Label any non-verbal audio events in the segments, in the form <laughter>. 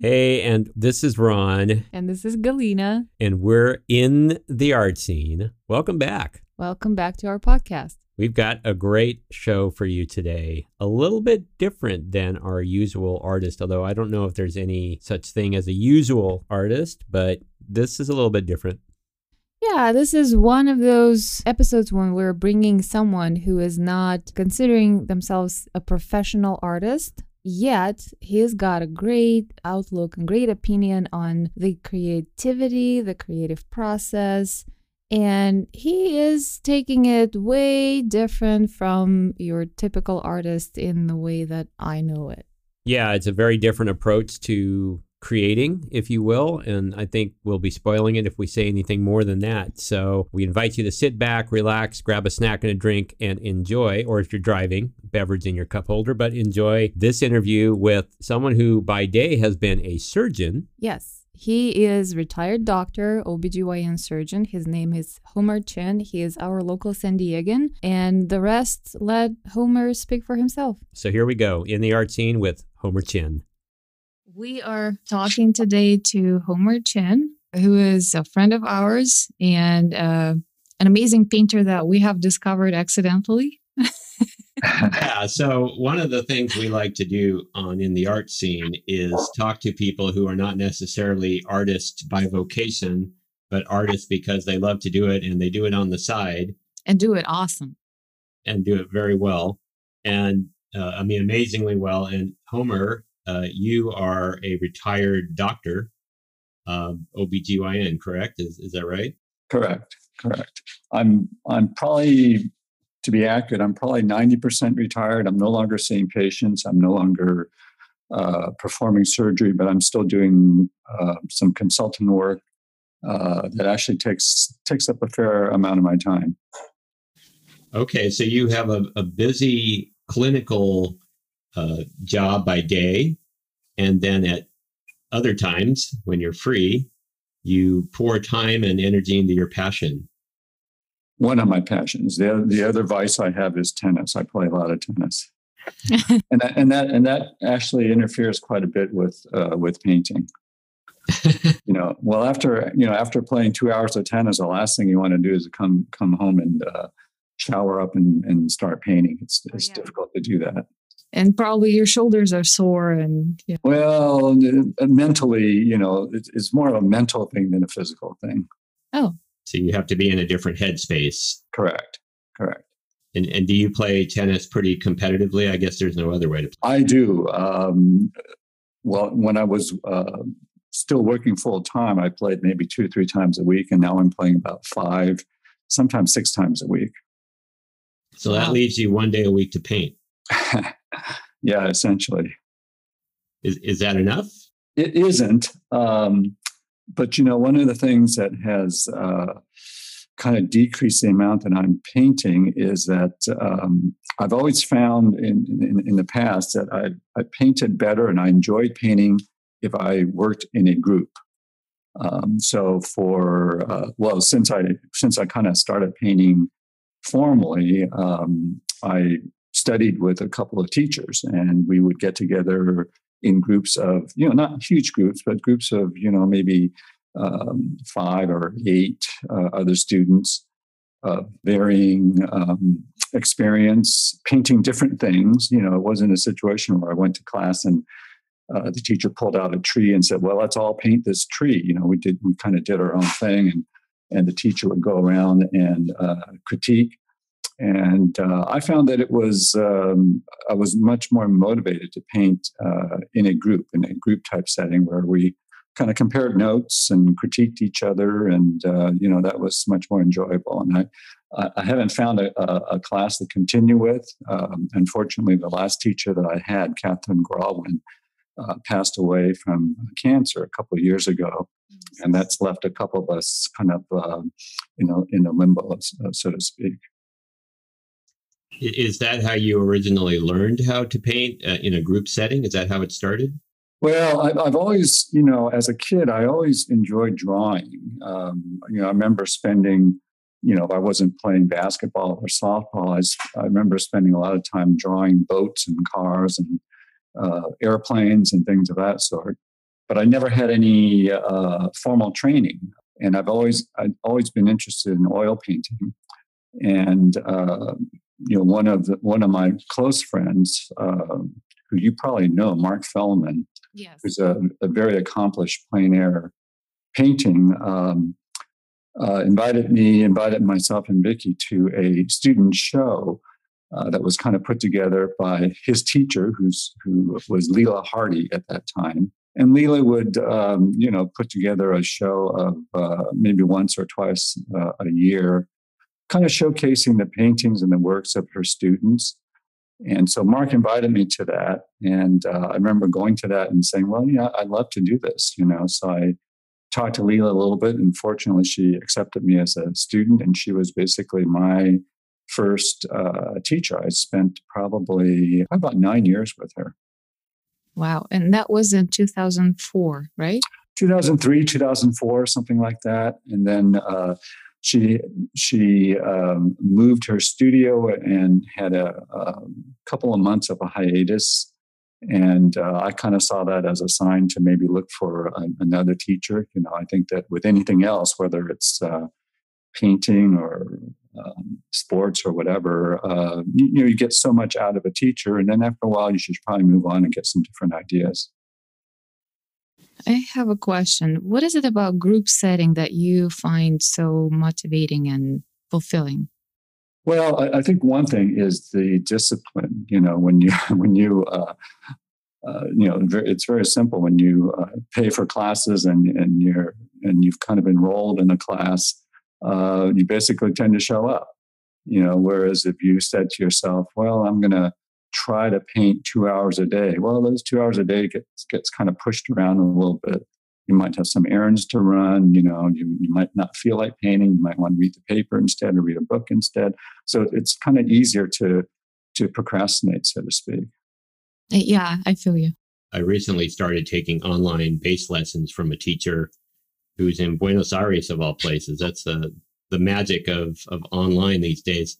Hey, and this is Ron, And this is Galina. and we're in the art scene. Welcome back. Welcome back to our podcast. We've got a great show for you today. A little bit different than our usual artist, although I don't know if there's any such thing as a usual artist, but this is a little bit different. Yeah, this is one of those episodes when we're bringing someone who is not considering themselves a professional artist. Yet, he's got a great outlook and great opinion on the creativity, the creative process, and he is taking it way different from your typical artist in the way that I know it. Yeah, it's a very different approach to creating, if you will. And I think we'll be spoiling it if we say anything more than that. So we invite you to sit back, relax, grab a snack and a drink, and enjoy, or if you're driving, beverage in your cup holder, but enjoy this interview with someone who by day has been a surgeon. Yes, he is retired doctor, OBGYN surgeon. His name is Homer Chen. He is our local San Diegan, and the rest let Homer speak for himself. So here we go in the art scene with Homer Chen. We are talking today to Homer Chen, who is a friend of ours and uh, an amazing painter that we have discovered accidentally. <laughs> yeah. So one of the things we like to do on in the art scene is talk to people who are not necessarily artists by vocation, but artists because they love to do it and they do it on the side and do it awesome. and do it very well. And uh, I mean, amazingly well. And Homer, uh, you are a retired doctor, um, OBGYN, correct? Is, is that right? Correct. Correct. I'm I'm probably to be accurate, I'm probably 90% retired. I'm no longer seeing patients. I'm no longer uh, performing surgery, but I'm still doing uh, some consultant work uh, that actually takes takes up a fair amount of my time. Okay, so you have a, a busy clinical uh, job by day, and then at other times when you're free, you pour time and energy into your passion. One of my passions. The other, the other vice I have is tennis. I play a lot of tennis, <laughs> and that, and that and that actually interferes quite a bit with uh, with painting. <laughs> you know, well after you know after playing two hours of tennis, the last thing you want to do is come come home and uh, shower up and, and start painting. It's Oh, it's yeah. difficult to do that. And probably your shoulders are sore and yeah. Well, uh, mentally, you know, it's, it's more of a mental thing than a physical thing. Oh, So you have to be in a different headspace. Correct. Correct. And, and do you play tennis pretty competitively? I guess there's no other way to play. I do. Um, well, when I was uh, still working full time, I played maybe two or three times a week, and now I'm playing about five, sometimes six times a week. So that Wow. leaves you one day a week to paint. <laughs> yeah, essentially. Is, is that enough? It isn't. Um, but, you know, one of the things that has uh, kind of decreased the amount that I'm painting is that um, I've always found in, in, in the past that I, I painted better and I enjoyed painting if I worked in a group. Um, so for uh, well, since I since I kind of started painting formally, um, I studied with a couple of teachers, and we would get together in groups of you know not huge groups, but groups of you know maybe um, five or eight uh, other students, uh, varying um, experience, painting different things. You know, it wasn't a situation where I went to class and uh, the teacher pulled out a tree and said, "Well, let's all paint this tree." You know, we did. We kind of did our own thing, and and the teacher would go around and uh, critique. And uh, I found that it was um, I was much more motivated to paint uh, in a group, in a group type setting where we kind of compared notes and critiqued each other, and uh, you know that was much more enjoyable. And I I haven't found a, a, class to continue with. Um, unfortunately, the last teacher that I had, Catherine Grawlin, uh, passed away from cancer a couple of years ago, and that's left a couple of us kind of, uh, you know, in a limbo, so to speak. I- Is that how you originally learned how to paint uh, in a group setting? Is that how it started? Well, I, I've always, you know, as a kid, I always enjoyed drawing. Um, you know, I remember spending, you know, if I wasn't playing basketball or softball, I remember spending a lot of time drawing boats and cars and uh, airplanes and things of that sort. but I never had any uh, formal training. And I've always I've always been interested in oil painting. And uh, you know, one of the, one of my close friends, uh, who you probably know, Mark Fellman, Yes. who's a, a very accomplished plein air painting, um, uh, invited me, invited myself and Vicky to a student show uh, that was kind of put together by his teacher, who's who was Leela Hardy at that time. And Leela would, um, you know, put together a show of uh, maybe once or twice uh, a year, kind of showcasing the paintings and the works of her students. And so Mark invited me to that, and uh, I remember going to that and saying, "Well, yeah, I'd love to do this," you know. So I talked to Leela a little bit, and fortunately, she accepted me as a student, and she was basically my first uh, teacher. I spent probably about nine years with her. Wow. And that was in 2004, right? 2003, 2004, something like that, and then uh, she she um, moved her studio and had a, a, couple of months of a hiatus. And uh, I kind of saw that as a sign to maybe look for a, another teacher. You know, I think that with anything else, whether it's uh, painting or um, sports or whatever, uh, you, you know, you get so much out of a teacher, and then after a while, you should probably move on and get some different ideas. I have a question. What is it about group setting that you find so motivating and fulfilling? Well, I, I think one thing is the discipline. You know, when you <laughs> when you uh, uh, you know, it's very simple. When you uh, pay for classes and and you're and you've kind of enrolled in a class, uh, you basically tend to show up. You know, whereas if you said to yourself, "Well, I'm going to try to paint two hours a day," well, those two hours a day gets gets kind of pushed around a little bit. You might have some errands to run. You know, you, you might not feel like painting. You might want to read the paper instead or read a book instead. So it's kind of easier to to procrastinate, so to speak. Eh, yeah, I feel you. I recently started taking online bass lessons from a teacher who's in Buenos Aires of all places. That's the the magic of of online these days.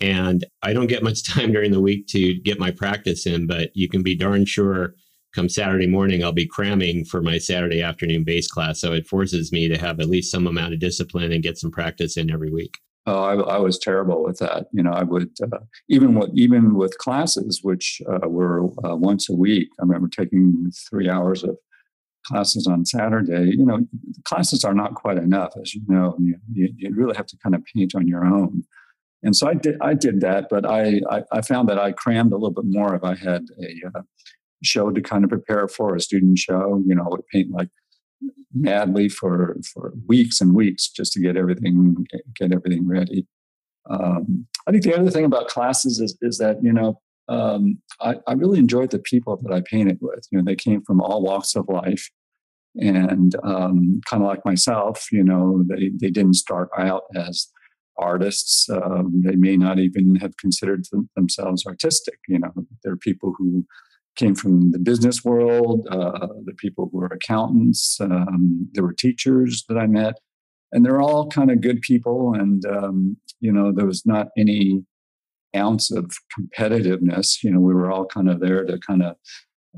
And I don't get much <laughs> time during the week to get my practice in, but you can be darn sure come Saturday morning I'll be cramming for my Saturday afternoon bass class. So it forces me to have at least some amount of discipline and get some practice in every week. Oh, I, I, was terrible with that. You know, I would uh, even with even with classes, which uh, were uh, once a week. I remember taking three hours of classes on Saturday. You know, classes are not quite enough, as you know. You, you, you really have to kind of paint on your own. And so I did. I did that, but I, I, I found that I crammed a little bit more if I had a uh, show to kind of prepare for a student show. You know, I would paint like madly for for weeks and weeks just to get everything get everything ready. Um, I think the other thing about classes is is that you know um, I, I, really enjoyed the people that I painted with. You know, they came from all walks of life, and um, kind of like myself, you know, they they didn't start out as artists. Um, they may not even have considered them, themselves artistic. You know, there are people who came from the business world, uh, the people who were accountants, um, there were teachers that I met, and they're all kind of good people. And, um, you know, there was not any ounce of competitiveness. You know, we were all kind of there to kind of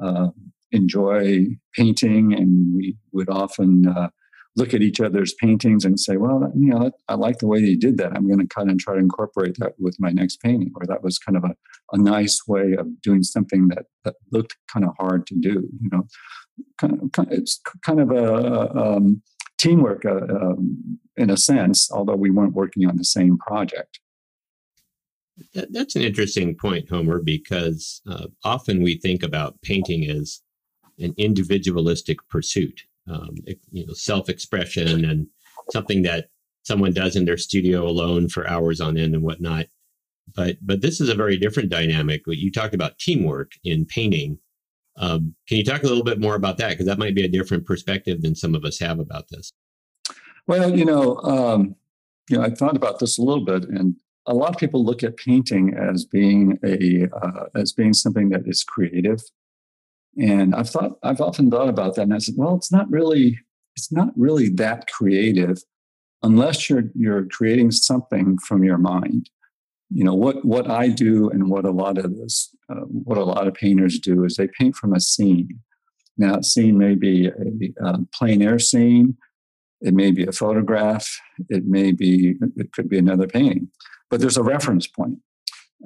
uh, enjoy painting, and we would often uh, look at each other's paintings and say, well, you know, I like the way you did that. I'm going to kind of try to incorporate that with my next painting. Or that was kind of a, a nice way of doing something that, that looked kind of hard to do. You know, kind of, it's kind of a um, teamwork uh, um, in a sense, although we weren't working on the same project. That, that's an interesting point, Homer, because uh, often we think about painting as an individualistic pursuit um, you know, self-expression and something that someone does in their studio alone for hours on end and whatnot. But but this is a very different dynamic. You talked about teamwork in painting. Um, can you talk a little bit more about that? Because that might be a different perspective than some of us have about this. Well, you know, um, you know, I thought about this a little bit, and a lot of people look at painting as being a uh, as being something that is creative and I've thought, I've often thought about that, and I said, well, it's not really, it's not really that creative, unless you're you're creating something from your mind. You know what what I do, and what a lot of this, uh, what a lot of painters do, is they paint from a scene. Now, scene may be a, a plein air scene, it may be a photograph, it may be, it could be another painting, but there's a reference point.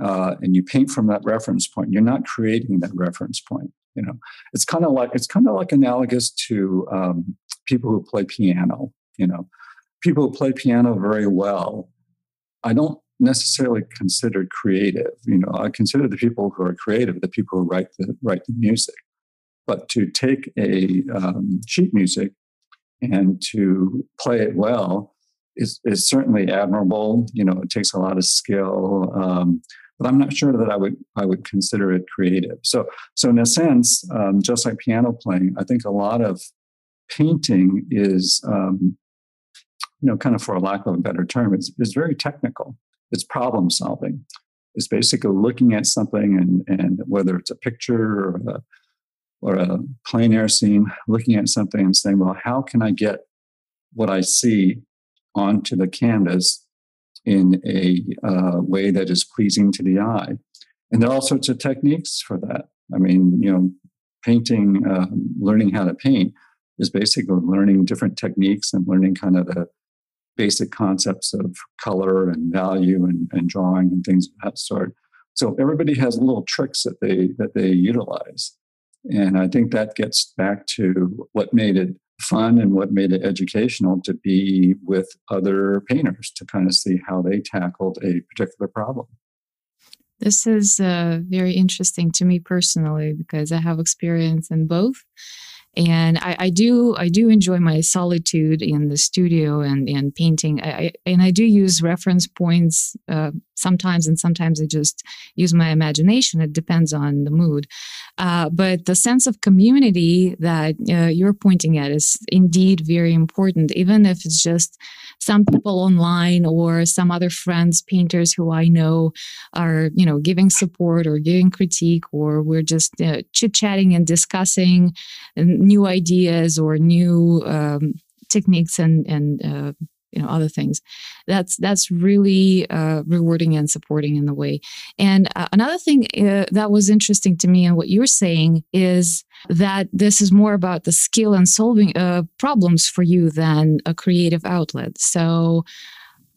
Uh, and you paint from that reference point. You're not creating that reference point. You know, it's kind of like it's kind of like analogous to um, people who play piano. You know, people who play piano very well. I don't necessarily consider creative. You know, I consider the people who are creative the people who write the write the music. But to take a um, sheet music and to play it well is, is certainly admirable. You know, it takes a lot of skill, um, but I'm not sure that I would I would consider it creative. So so in a sense, um, just like piano playing, I think a lot of painting is um, you know kind of for a lack of a better term, it's, it's very technical. It's problem solving. It's basically looking at something and and whether it's a picture or a or a plein air scene, looking at something and saying, well, how can I get what I see onto the canvas in a uh, way that is pleasing to the eye? And there are all sorts of techniques for that. I mean, you know, painting, uh, learning how to paint is basically learning different techniques and learning kind of the basic concepts of color and value and, and drawing and things of that sort. So everybody has little tricks that they that they utilize. And I think that gets back to what made it fun and what made it educational to be with other painters to kind of see how they tackled a particular problem. This is uh, very interesting to me personally because I have experience in both and I, I, do I do enjoy my solitude in the studio and and painting. I, I and I do use reference points uh, sometimes, and sometimes I just use my imagination. It depends on the mood. Uh, but the sense of community that uh, you're pointing at is indeed very important, even if it's just some people online or some other friends, painters who I know, are you know giving support or giving critique, or we're just uh, chit chatting and discussing. New ideas or new um, techniques and and uh, you know other things. That's that's really uh, rewarding and supporting in the way. And uh, another thing uh, that was interesting to me and what you're saying is that this is more about the skill and solving uh, problems for you than a creative outlet. So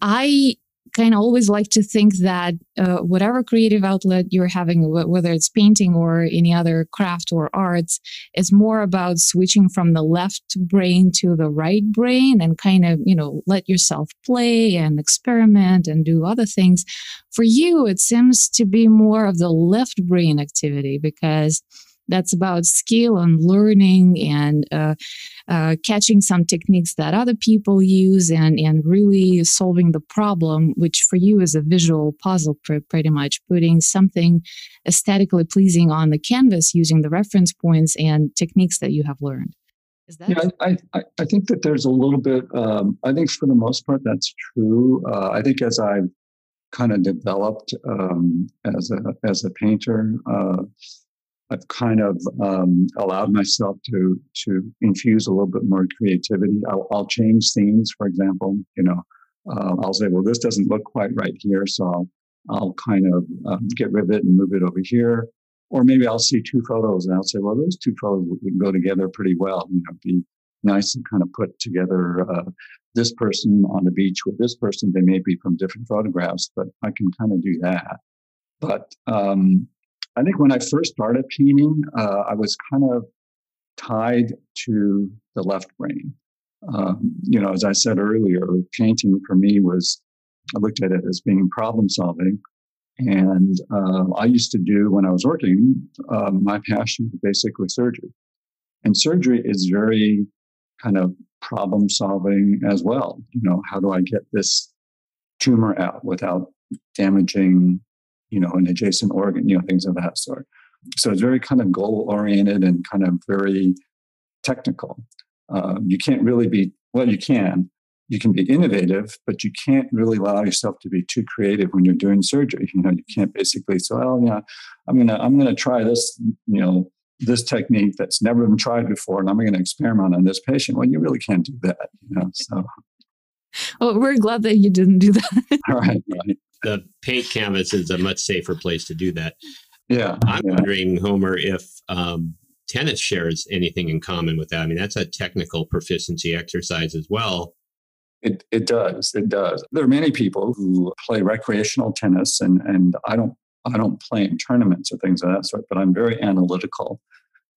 i kind of always like to think that uh, whatever creative outlet you're having, whether it's painting or any other craft or arts, is more about switching from the left brain to the right brain and kind of, you know, let yourself play and experiment and do other things. For you, it seems to be more of the left brain activity because that's about skill and learning and uh, uh, catching some techniques that other people use and, and really solving the problem, which for you is a visual puzzle, pretty much putting something aesthetically pleasing on the canvas using the reference points and techniques that you have learned. Is that? Yeah, I, I, I think that there's a little bit, um, I think for the most part, that's true. Uh, I think as I've kind of developed um, as a as a painter. I've kind of um, allowed myself to to infuse a little bit more creativity. I'll, I'll change scenes, for example. You know, uh, I'll say, well, this doesn't look quite right here, so I'll I'll kind of um, get rid of it and move it over here. Or maybe I'll see two photos and I'll say, well, those two photos would go together pretty well. You know, be nice and kind of put together uh, this person on the beach with this person. They may be from different photographs, but I can kind of do that. But um, I think when I first started painting, uh, I was kind of tied to the left brain. Um, you know, as I said earlier, painting for me was, I looked at it as being problem solving. And uh, I used to do, when I was working, uh, my passion was basically surgery. And surgery is very kind of problem solving as well. You know, how do I get this tumor out without damaging you know, an adjacent organ, you know, things of that sort. So it's very kind of goal oriented and kind of very technical. Uh, you can't really be, well, you can. You can be innovative, but you can't really allow yourself to be too creative when you're doing surgery. You know, you can't basically say, "Well, yeah, I'm gonna, I'm gonna try this, you know, this technique that's never been tried before, and I'm going to experiment on this patient." Well, you really can't do that. You know, so. <laughs> Well, we're glad that you didn't do that. All <laughs> right, right the paint canvas is a much safer place to do that. Yeah. I'm yeah. wondering, Homer, if um, tennis shares anything in common with that. I mean, that's a technical proficiency exercise as well. It, it does. It does. There are many people who play recreational tennis, and, and I don't I don't play in tournaments or things of that sort, but I'm very analytical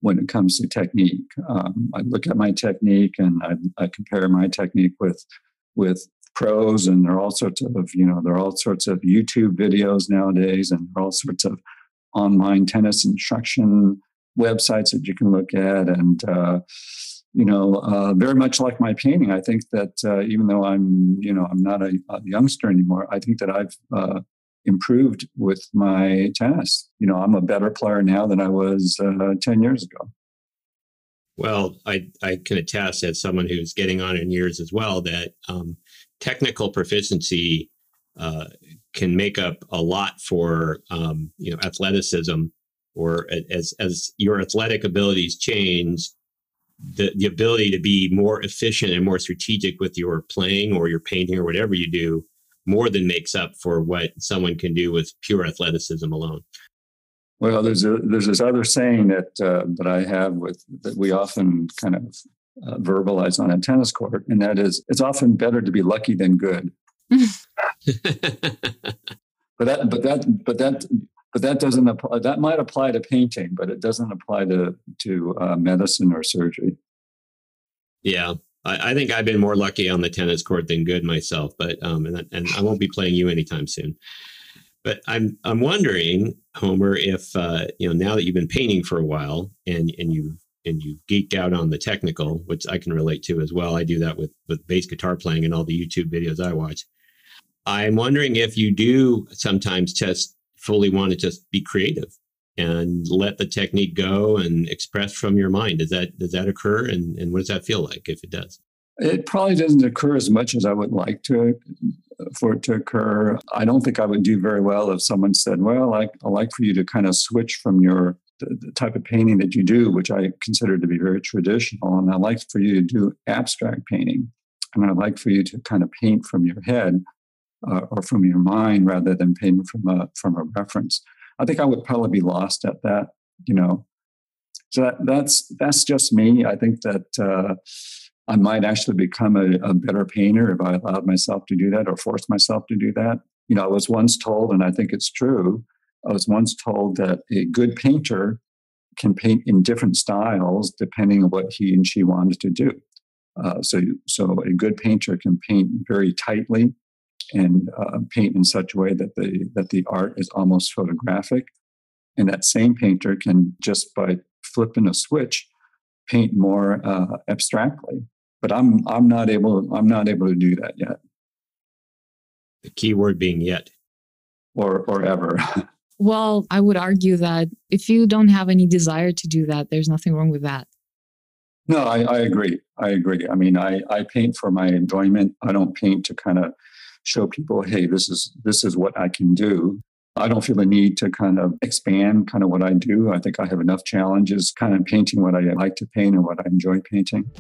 when it comes to technique. Um, I look at my technique and I, I, compare my technique with with pros, and there are all sorts of you know there are all sorts of YouTube videos nowadays, and there are all sorts of online tennis instruction websites that you can look at, and uh, you know, uh, very much like my painting, I think that uh, even though I'm, you know, I'm not a, a youngster anymore, I think that I've uh, improved with my tennis. You know, I'm a better player now than I was uh, 10 years ago. Well, I, I can attest as someone who's getting on in years as well that um, technical proficiency uh, can make up a lot for um, you know athleticism, or as as your athletic abilities change, the the ability to be more efficient and more strategic with your playing or your painting or whatever you do more than makes up for what someone can do with pure athleticism alone. Well, there's a, there's this other saying that uh, that I have with that we often kind of uh, verbalize on a tennis court, and that is it's often better to be lucky than good. <laughs> but that but that but that but that doesn't apply. That might apply to painting, but it doesn't apply to to uh, medicine or surgery. Yeah, I, I, think I've been more lucky on the tennis court than good myself, but um, and, and I won't be playing you anytime soon. But I'm I'm wondering, Homer, if uh, you know now that you've been painting for a while and and you and you geek out on the technical, which I can relate to as well. I do that with with bass guitar playing and all the YouTube videos I watch. I'm wondering if you do sometimes just fully want to just be creative and let the technique go and express from your mind. Does that does that occur, and and what does that feel like if it does? It probably doesn't occur as much as I would like to for it to occur. I don't think I would do very well if someone said, "Well, I, I like for you to kind of switch from your the, type of painting that you do, which I consider to be very traditional, and I like for you to do abstract painting, and I like for you to kind of paint from your head." Uh, or from your mind rather than painting from a from a reference. I think I would probably be lost at that, you know. So that, that's that's just me. I think that uh, I might actually become a, a better painter if I allowed myself to do that or forced myself to do that. You know, I was once told, and I think it's true. I was once told that a good painter can paint in different styles depending on what he and she wanted to do. Uh, so, so a good painter can paint very tightly and uh, paint in such a way that the that the art is almost photographic. And that same painter can just by flipping a switch paint more uh, abstractly. But I'm I'm not able I'm not able to do that yet. The key word being yet, or or ever. <laughs> well, I would argue that if you don't have any desire to do that, there's nothing wrong with that. No, I, I agree. I agree. I mean, I, I paint for my enjoyment. I don't paint to kind of show people, hey, this is this is what I can do. I don't feel the need to kind of expand kind of what I do. I think I have enough challenges kind of painting what I like to paint and what I enjoy painting.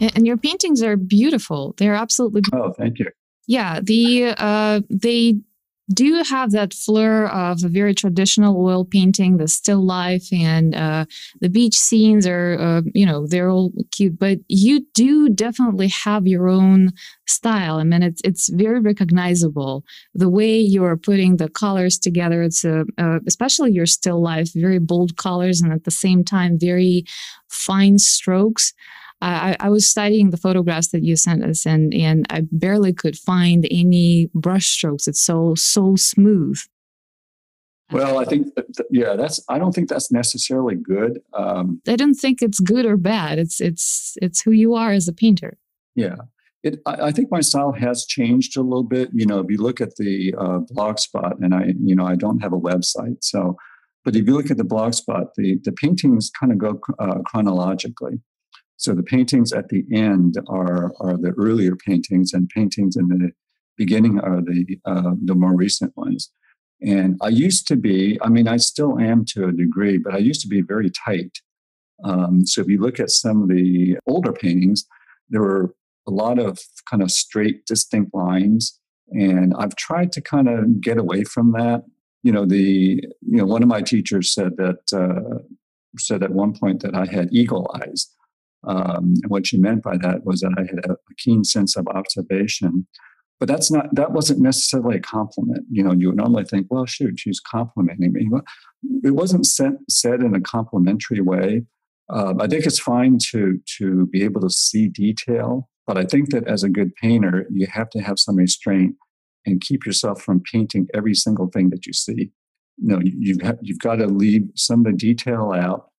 And your paintings are beautiful. They're absolutely. beautiful. Oh, thank you. Yeah, the uh, they do have that flair of a very traditional oil painting, the still life and uh, the beach scenes are, uh, you know, they're all cute. But you do definitely have your own style. I mean, it's it's very recognizable the way you are putting the colors together. It's a, uh, especially your still life, very bold colors, and at the same time very fine strokes. I, I was studying the photographs that you sent us, and and I barely could find any brush strokes. It's so so smooth. Well, I think that, yeah, that's. I don't think that's necessarily good. Um, I don't think it's good or bad. It's it's it's who you are as a painter. Yeah, it, I, I, think my style has changed a little bit. You know, if you look at the uh, blog spot, and I, you know, I don't have a website, so, but if you look at the blog spot, the the paintings kind of go uh, chronologically. So the paintings at the end are are the earlier paintings, and paintings in the beginning are the uh, the more recent ones. And I used to be, I mean, I still am to a degree, but I used to be very tight. Um, so if you look at some of the older paintings, there were a lot of kind of straight, distinct lines. And I've tried to kind of get away from that. You know, the you know one of my teachers said that uh, said at one point that I had eagle eyes, um, and what she meant by that was that I had a, keen sense of observation. But that's not that wasn't necessarily a compliment. You know you would normally think well shoot she's complimenting me. It wasn't said, in a complimentary way. Um, i think it's fine to to be able to see detail but i think that as a good painter you have to have some restraint and keep yourself from painting every single thing that you see. You know you've, you've got to leave some of the detail out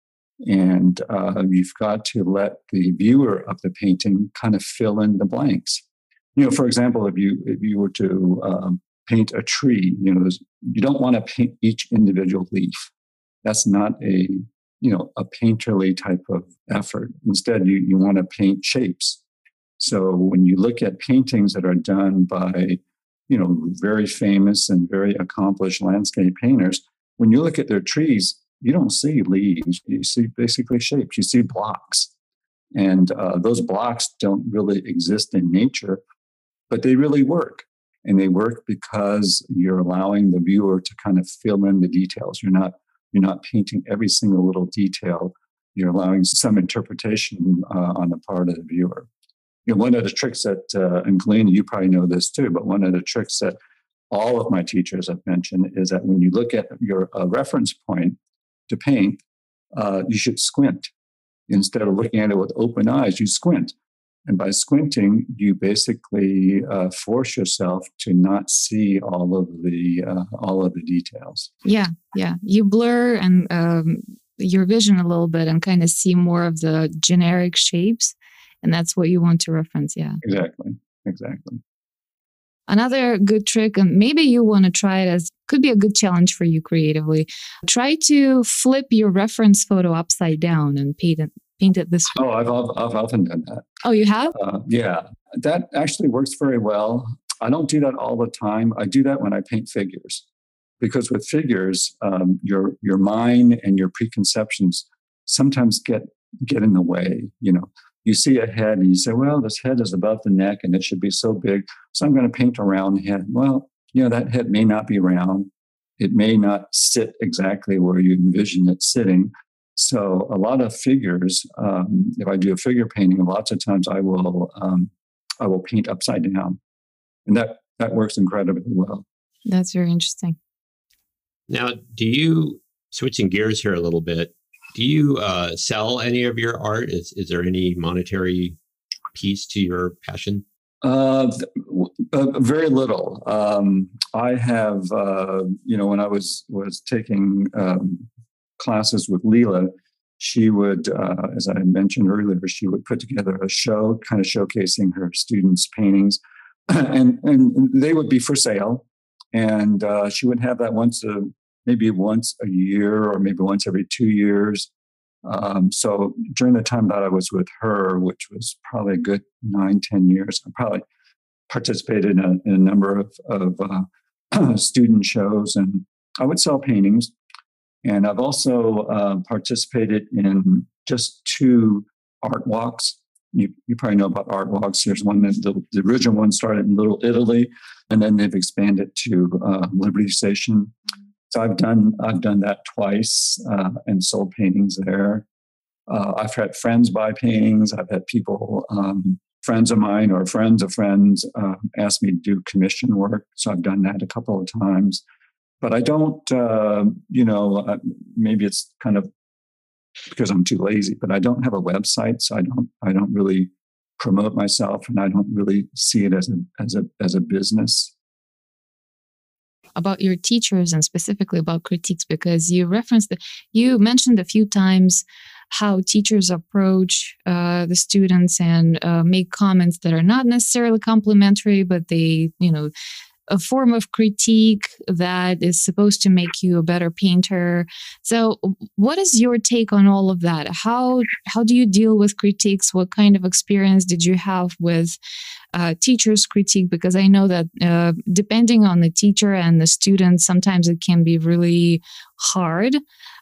and uh, you've got to let the viewer of the painting kind of fill in the blanks you know, for example, if you if you were to um, paint a tree, you know, you don't want to paint each individual leaf. That's not a you know a painterly type of effort. Instead, you you want to paint shapes. So when you look at paintings that are done by you know very famous and very accomplished landscape painters, when you look at their trees, you don't see leaves. You see basically shapes. You see blocks, and uh, those blocks don't really exist in nature but they really work. And they work because you're allowing the viewer to kind of fill in the details. You're not you're not painting every single little detail. You're allowing some interpretation uh, on the part of the viewer. You know, one of the tricks that, uh, and Glenn, you probably know this too, but one of the tricks that all of my teachers have mentioned is that when you look at your uh, reference point to paint, uh, you should squint. Instead of looking at it with open eyes, you squint and by squinting, you basically uh, force yourself to not see all of the uh, all of the details. Yeah, yeah. You blur and um, your vision a little bit and kind of see more of the generic shapes, and that's what you want to reference. Yeah, exactly, exactly. Another good trick, and maybe you want to try it as could be a good challenge for you creatively. Try to flip your reference photo upside down and paint it, paint it this way. Oh, I've, I've often done that. Oh, you have? Uh, yeah, that actually works very well. I don't do that all the time. I do that when I paint figures, because with figures, um, your your mind and your preconceptions sometimes get get in the way. You know, you see a head and you say, "Well, this head is above the neck and it should be so big, so I'm going to paint a round head." Well, you know that head may not be round. It may not sit exactly where you envision it sitting. So a lot of figures, um, if I do a figure painting, lots of times I will um, I will paint upside down, and that that works incredibly well. That's very interesting. Now, do you switching gears here a little bit? Do you uh, sell any of your art? Is is there any monetary piece to your passion? Uh, uh, very little. Um, I have, uh, you know, when I was was taking um, classes with Leela, she would, uh, as I mentioned earlier, she would put together a show kind of showcasing her students' paintings, <clears throat> and and they would be for sale. And uh, she would have that once a maybe once a year or maybe once every two years. Um, so during the time that I was with her, which was probably a good nine, ten years, I probably participated in a, in a number of, of uh, <clears throat> student shows, and I would sell paintings. And I've also uh, participated in just two art walks. You, you probably know about art walks. There's one that the, the original one started in Little Italy, and then they've expanded to uh, Liberty Station. So I've done I've done that twice uh, and sold paintings there. Uh, I've had friends buy paintings. I've had people, um, friends of mine or friends of friends, uh, ask me to do commission work. So I've done that a couple of times but I don't, uh, you know, uh, maybe it's kind of because I'm too lazy, but I don't have a website, so I don't, I don't really promote myself, and I don't really see it as a as a as a business. About your teachers and specifically about critiques, because you referenced, you mentioned a few times how teachers approach uh, the students and uh, make comments that are not necessarily complimentary, but they, you know, a form of critique that is supposed to make you a better painter. So, what is your take on all of that? How how do you deal with critiques? What kind of experience did you have with uh, teachers' critique? Because I know that uh, depending on the teacher and the student, sometimes it can be really hard.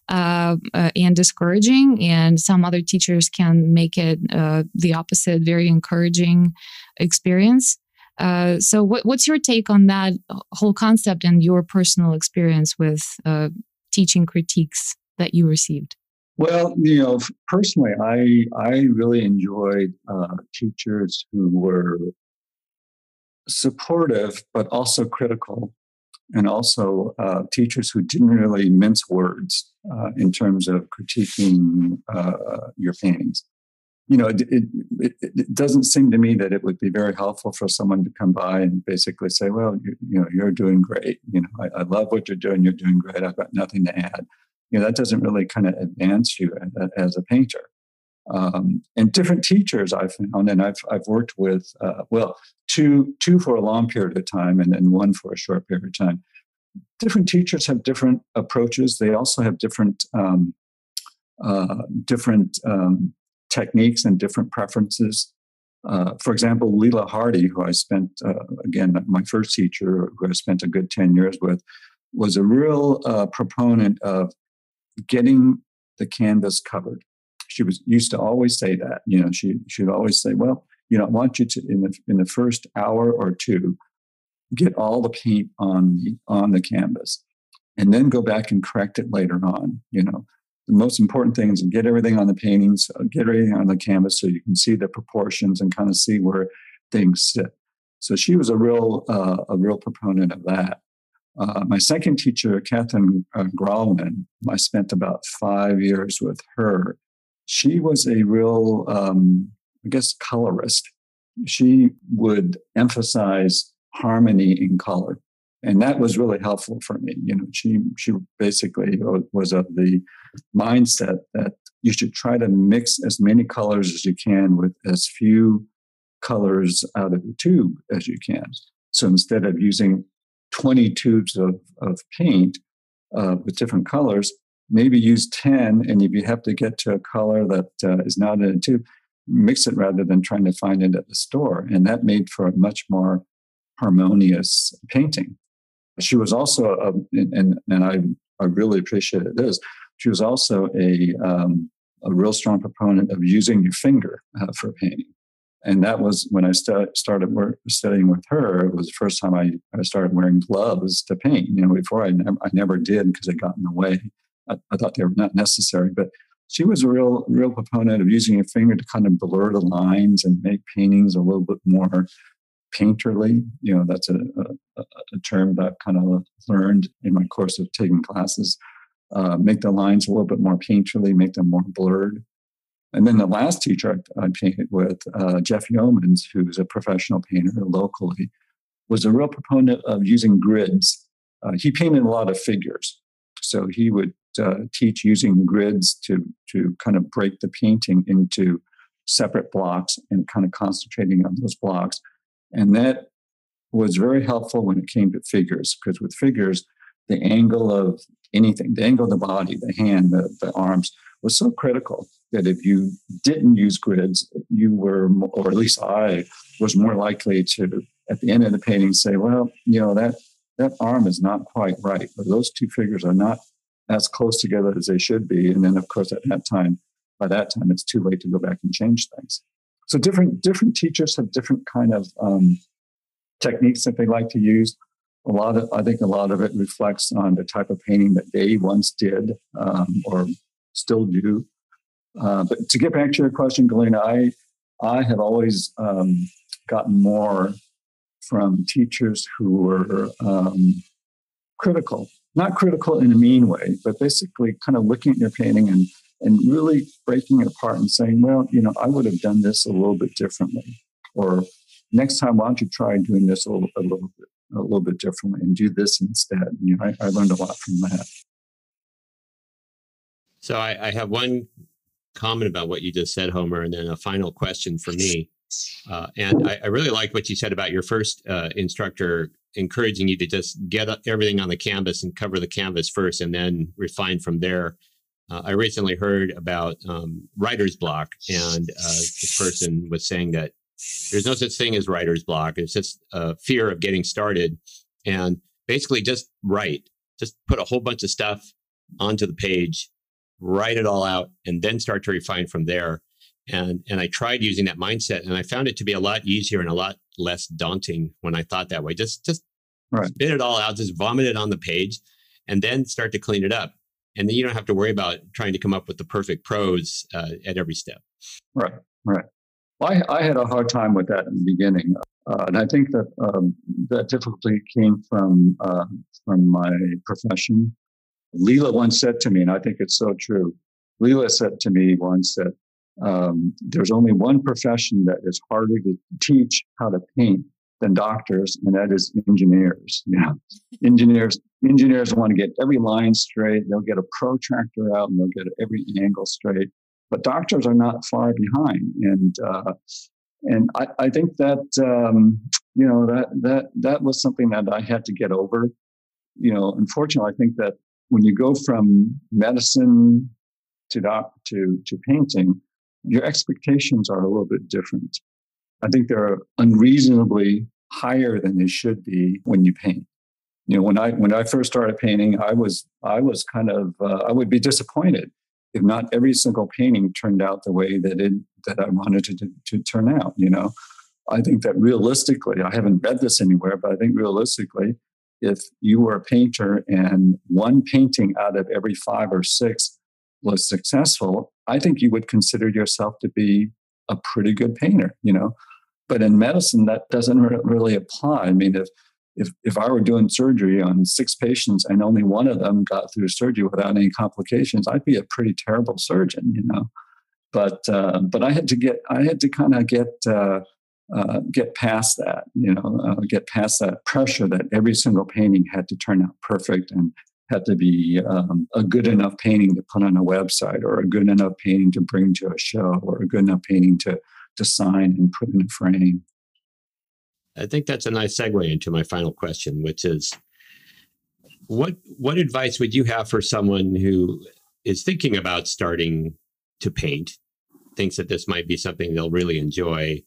Uh, uh, and discouraging, and some other teachers can make it uh, the opposite, very encouraging experience. Uh, so, what, what's your take on that whole concept and your personal experience with uh, teaching critiques that you received? Well, you know, personally, I I really enjoyed uh, teachers who were supportive but also critical, and also uh, teachers who didn't really mince words uh, in terms of critiquing your paintings you know, it, it, it, doesn't seem to me that it would be very helpful for someone to come by and basically say, well, you, you know, you're doing great. You know, I, I, love what you're doing. You're doing great. I've got nothing to add. You know, that doesn't really kind of advance you as, as a painter. Um, and different teachers I've found, and I've, I've worked with, uh, well, two, two for a long period of time and then one for a short period of time. Different teachers have different approaches. They also have different, um, uh, different um, techniques and different preferences. Uh, for example, Leela Hardy, who I spent, uh, again, my first teacher, who I spent a good 10 years with, was a real uh, proponent of getting the canvas covered. She was used to always say that. You know, she she'd always say, "Well, you know, I want you to in the in the first hour or two, get all the paint on the on the canvas, and then go back and correct it later on. You know, the most important thing is get everything on the paintings, uh, get everything on the canvas so you can see the proportions and kind of see where things sit. So she was a real uh, a real proponent of that. Uh, my second teacher, Catherine uh, Grauman, I spent about five years with her. She was a real, um, I guess, colorist. She would emphasize harmony in color and that was really helpful for me. You know, she she basically was of the mindset that you should try to mix as many colors as you can with as few colors out of the tube as you can. So instead of using 20 tubes of, of paint uh, with different colors, maybe use 10. And if you have to get to a color that uh, is not in a tube, mix it rather than trying to find it at the store. And that made for a much more harmonious painting. She was also, a, and and I I really appreciated this. She was also a um, a real strong proponent of using your finger uh, for painting, and that was when I st- started work, studying with her. It was the first time I, I started wearing gloves to paint. You know, before I never I never did because it got in the way. I, I thought they were not necessary, but she was a real real proponent of using your finger to kind of blur the lines and make paintings a little bit more painterly. You know, that's a, a, a term that I've kind of learned in my course of taking classes. Uh, make the lines a little bit more painterly, make them more blurred. And then the last teacher I, I painted with, uh, Jeff Yeomans, who's a professional painter locally, was a real proponent of using grids. Uh, he painted a lot of figures. So he would uh, teach using grids to, to kind of break the painting into separate blocks and kind of concentrating on those blocks and that was very helpful when it came to figures, because with figures, the angle of anything, the angle of the body, the hand, the, the arms, was so critical that if you didn't use grids, you were, or at least I was more likely to, at the end of the painting, say, well, you know, that, that arm is not quite right, or those two figures are not as close together as they should be. And then, of course, at that time, by that time, it's too late to go back and change things so different different teachers have different kind of um, techniques that they like to use. A lot of I think a lot of it reflects on the type of painting that they once did um, or still do. Uh, but to get back to your question, Galina, I I have always um, gotten more from teachers who were um, critical, not critical in a mean way, but basically kind of looking at your painting and and really breaking it apart and saying, well, you know, I would have done this a little bit differently. Or next time, why don't you try doing this a little, a little bit, a little bit differently and do this instead? And, you know, I, I learned a lot from that. So I, I, have one comment about what you just said, Homer, and then a final question for me. Uh, and I, I, really like what you said about your first uh, instructor encouraging you to just get everything on the canvas and cover the canvas first and then refine from there. Uh, I recently heard about um, writer's block, and uh, this person was saying that there's no such thing as writer's block. It's just a fear of getting started. And basically, just write, just put a whole bunch of stuff onto the page, write it all out, and then start to refine from there. And, and I tried using that mindset, and I found it to be a lot easier and a lot less daunting when I thought that way. Just just write. spit it all out, just vomit it on the page, and then start to clean it up. And then you don't have to worry about trying to come up with the perfect prose uh, at every step. Right, right. I, I, had a hard time with that in the beginning, uh, and I think that um, that difficulty came from uh, from my profession. Leela once said to me, and I think it's so true. Leela said to me once that um, there's only one profession that is harder to teach how to paint than doctors, and that is engineers. <laughs> Yeah, engineers engineers want to get every line straight. They'll get a protractor out and they'll get every angle straight. But doctors are not far behind, and uh, and I, I, think that um, you know that that that was something that I had to get over. You know, unfortunately, I think that when you go from medicine to doc to to painting, your expectations are a little bit different. I think they're unreasonably higher than they should be when you paint. You know, when I when I first started painting, I was I was kind of uh, I would be disappointed if not every single painting turned out the way that it that I wanted it to, to turn out. You know, I think that realistically, I haven't read this anywhere, but I think realistically, if you were a painter and one painting out of every five or six was successful, I think you would consider yourself to be a pretty good painter, you know. But in medicine, that doesn't really apply. I mean, if if if I were doing surgery on six patients and only one of them got through surgery without any complications, I'd be a pretty terrible surgeon, you know. But uh, but I had to get I had to kind of get uh, uh, get past that, you know, uh, get past that pressure that every single painting had to turn out perfect and had to be um, a good enough painting to put on a website or a good enough painting to bring to a show or a good enough painting to, to sign and put in a frame. I think that's a nice segue into my final question, which is what what advice would you have for someone who is thinking about starting to paint, thinks that this might be something they'll really enjoy,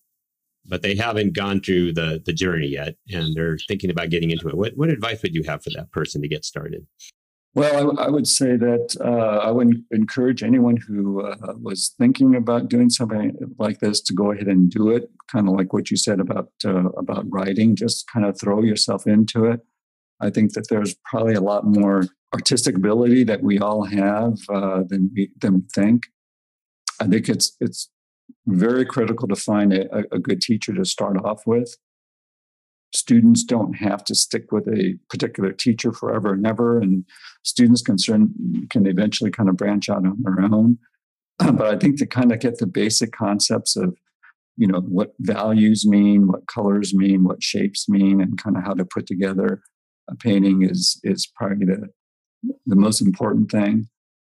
but they haven't gone through the the journey yet and they're thinking about getting into it? What, what advice would you have for that person to get started well i, I would say that uh, i would encourage anyone who uh, was thinking about doing something like this to go ahead and do it kind of like what you said about uh, about writing just kind of throw yourself into it i think that there's probably a lot more artistic ability that we all have uh, than we than we think i think it's it's very critical to find a, a good teacher to start off with. Students don't have to stick with a particular teacher forever and ever, and students can, can eventually kind of branch out on their own. <clears throat> But I think to kind of get the basic concepts of, you know, what values mean, what colors mean, what shapes mean, and kind of how to put together a painting is is probably the the most important thing.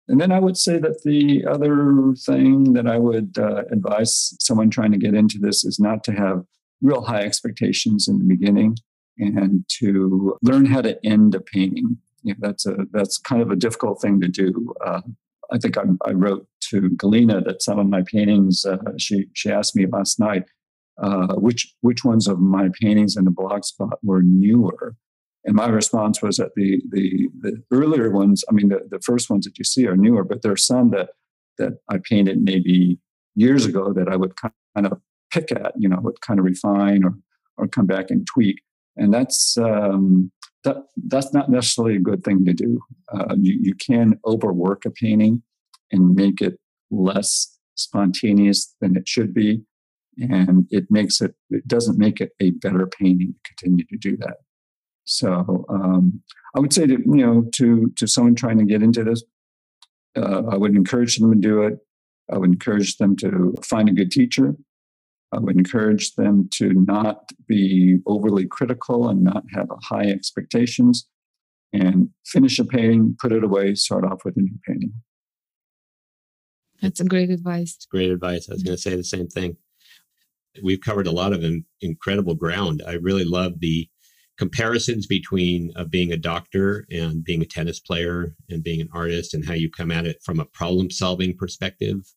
And then I would say that the other thing that I would uh, advise someone trying to get into this is not to have real high expectations in the beginning and to learn how to end a painting. You know, that's a that's kind of a difficult thing to do. Uh, I think I, I, wrote to Galina that some of my paintings. Uh, she she asked me last night uh, which which ones of my paintings in the blog spot were newer, and my response was that the the, the earlier ones, I mean, the, the first ones that you see are newer, but there are some that that I painted maybe years ago that I would kind of pick at, you know, would kind of refine or or come back and tweak. And that's um, that that's not necessarily a good thing to do. Uh, you you can overwork a painting and make it less spontaneous than it should be, and it makes it it doesn't make it a better painting to continue to do that. So um, I would say that you know to to someone trying to get into this, uh, I would encourage them to do it. I would encourage them to find a good teacher. I would encourage them to not be overly critical and not have high expectations, and finish a painting, put it away, start off with a new painting. That's a great advice. Great advice. I was going to say the same thing. We've covered a lot of in, incredible ground. I really love the comparisons between uh, being a doctor and being a tennis player and being an artist and how you come at it from a problem solving perspective.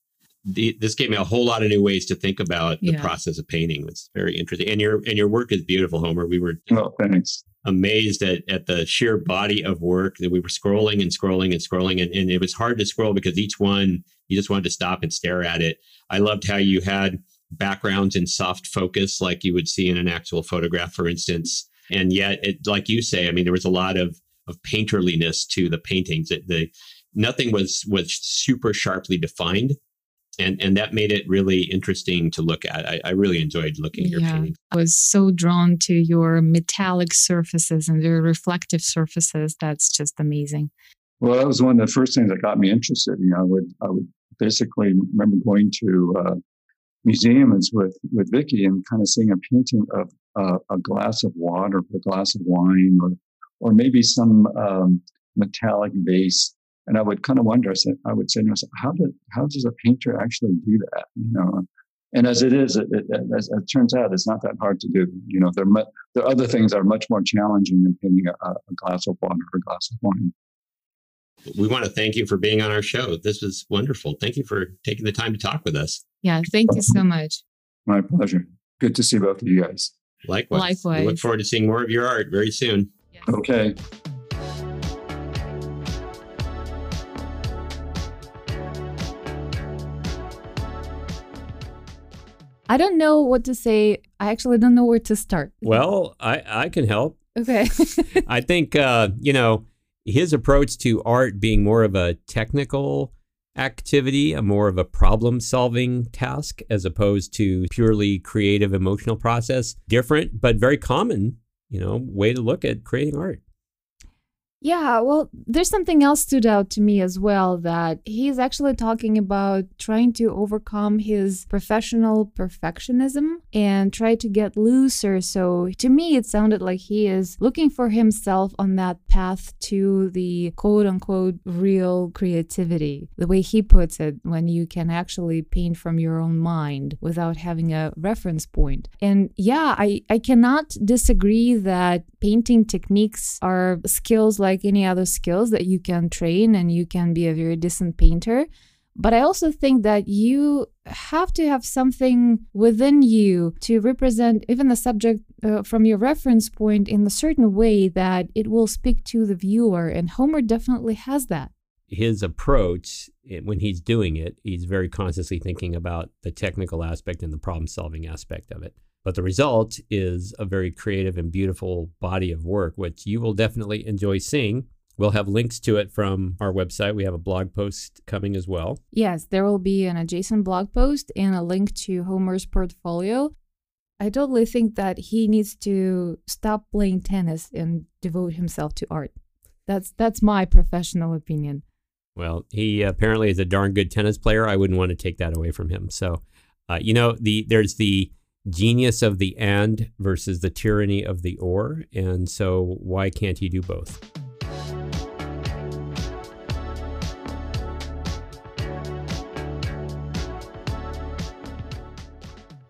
The, this gave me a whole lot of new ways to think about the Yeah. process of painting. It's very interesting, and your and your work is beautiful, Homer. We were Well, thanks. amazed at, at the sheer body of work that we were scrolling and scrolling and scrolling and, and it was hard to scroll because each one you just wanted to stop and stare at it i loved how you had backgrounds in soft focus like you would see in an actual photograph for instance and yet it like you say i mean there was a lot of of painterliness to the paintings it, the nothing was was super sharply defined and and that made it really interesting to look at i, I really enjoyed looking at your Yeah. paintings I was so drawn to your metallic surfaces and your reflective surfaces. That's just amazing. Well, that was one of the first things that got me interested. You know, I would I would basically remember going to uh, museums with with Vicky and kind of seeing a painting of uh, a glass of water, or a glass of wine, or or maybe some um, metallic vase. And I would kind of wonder. I said, I would say to myself, how did how does a painter actually do that? You know. And as it is, it, it, as it turns out, it's not that hard to do. You know, there, are mu- there are other things that are much more challenging than painting a, a glass of water or a glass of wine. we want to thank you for being on our show. This was wonderful. Thank you for taking the time to talk with us. Yeah, thank you so much. My pleasure. Good to see both of you guys. Likewise. We look forward to seeing more of your art very soon. Okay. I don't know what to say. I actually don't know where to start. Well, I, I can help. Okay. <laughs> I think, uh, you know, his approach to art being more of a technical activity, a more of a problem solving task, as opposed to purely creative emotional process, different, but very common, you know, way to look at creating art. Yeah, well, there's something else stood out to me as well that he's actually talking about trying to overcome his professional perfectionism and try to get looser. So to me, it sounded like he is looking for himself on that path to the quote unquote real creativity. The way he puts it, when you can actually paint from your own mind without having a reference point. And yeah, I, I cannot disagree that painting techniques are skills like any other skills that you can train and you can be a very decent painter. But I also think that you have to have something within you to represent even the subject uh, from your reference point in a certain way that it will speak to the viewer. And Homer definitely has that. His approach, eh, when he's doing it, he's very consciously thinking about the technical aspect and the problem solving aspect of it. But the result is a very creative and beautiful body of work, which you will definitely enjoy seeing. We'll have links to it from our website. We have a blog post coming as well. Yes, there will be an adjacent blog post and a link to Homer's portfolio. I totally think that he needs to stop playing tennis and devote himself to art. That's that's my professional opinion. Well, he apparently is a darn good tennis player. I wouldn't want to take that away from him. So, uh, you know, the there's the genius of the and versus the tyranny of the or, and so why can't he do both?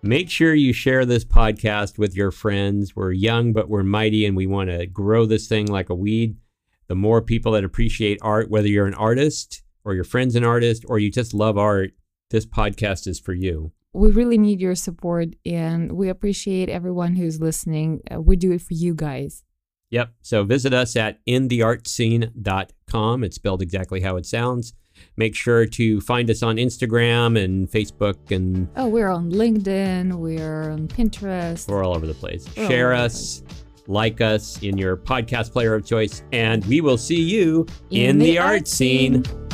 Make sure you share this podcast with your friends. We're young, but we're mighty, and we want to grow this thing like a weed. The more people that appreciate art, whether you're an artist or your friend's an artist or you just love art, this podcast is for you. We really need your support and we appreciate everyone who's listening. Uh, we do it for you guys. Yep. So visit us at intheartscene.com. It's spelled exactly how it sounds. Make sure to find us on Instagram and Facebook, and Oh, we're on LinkedIn, we're on Pinterest. we're all over the place. We're Share us, like us in your podcast player of choice, and we will see you In in, the the, art art scene. scene.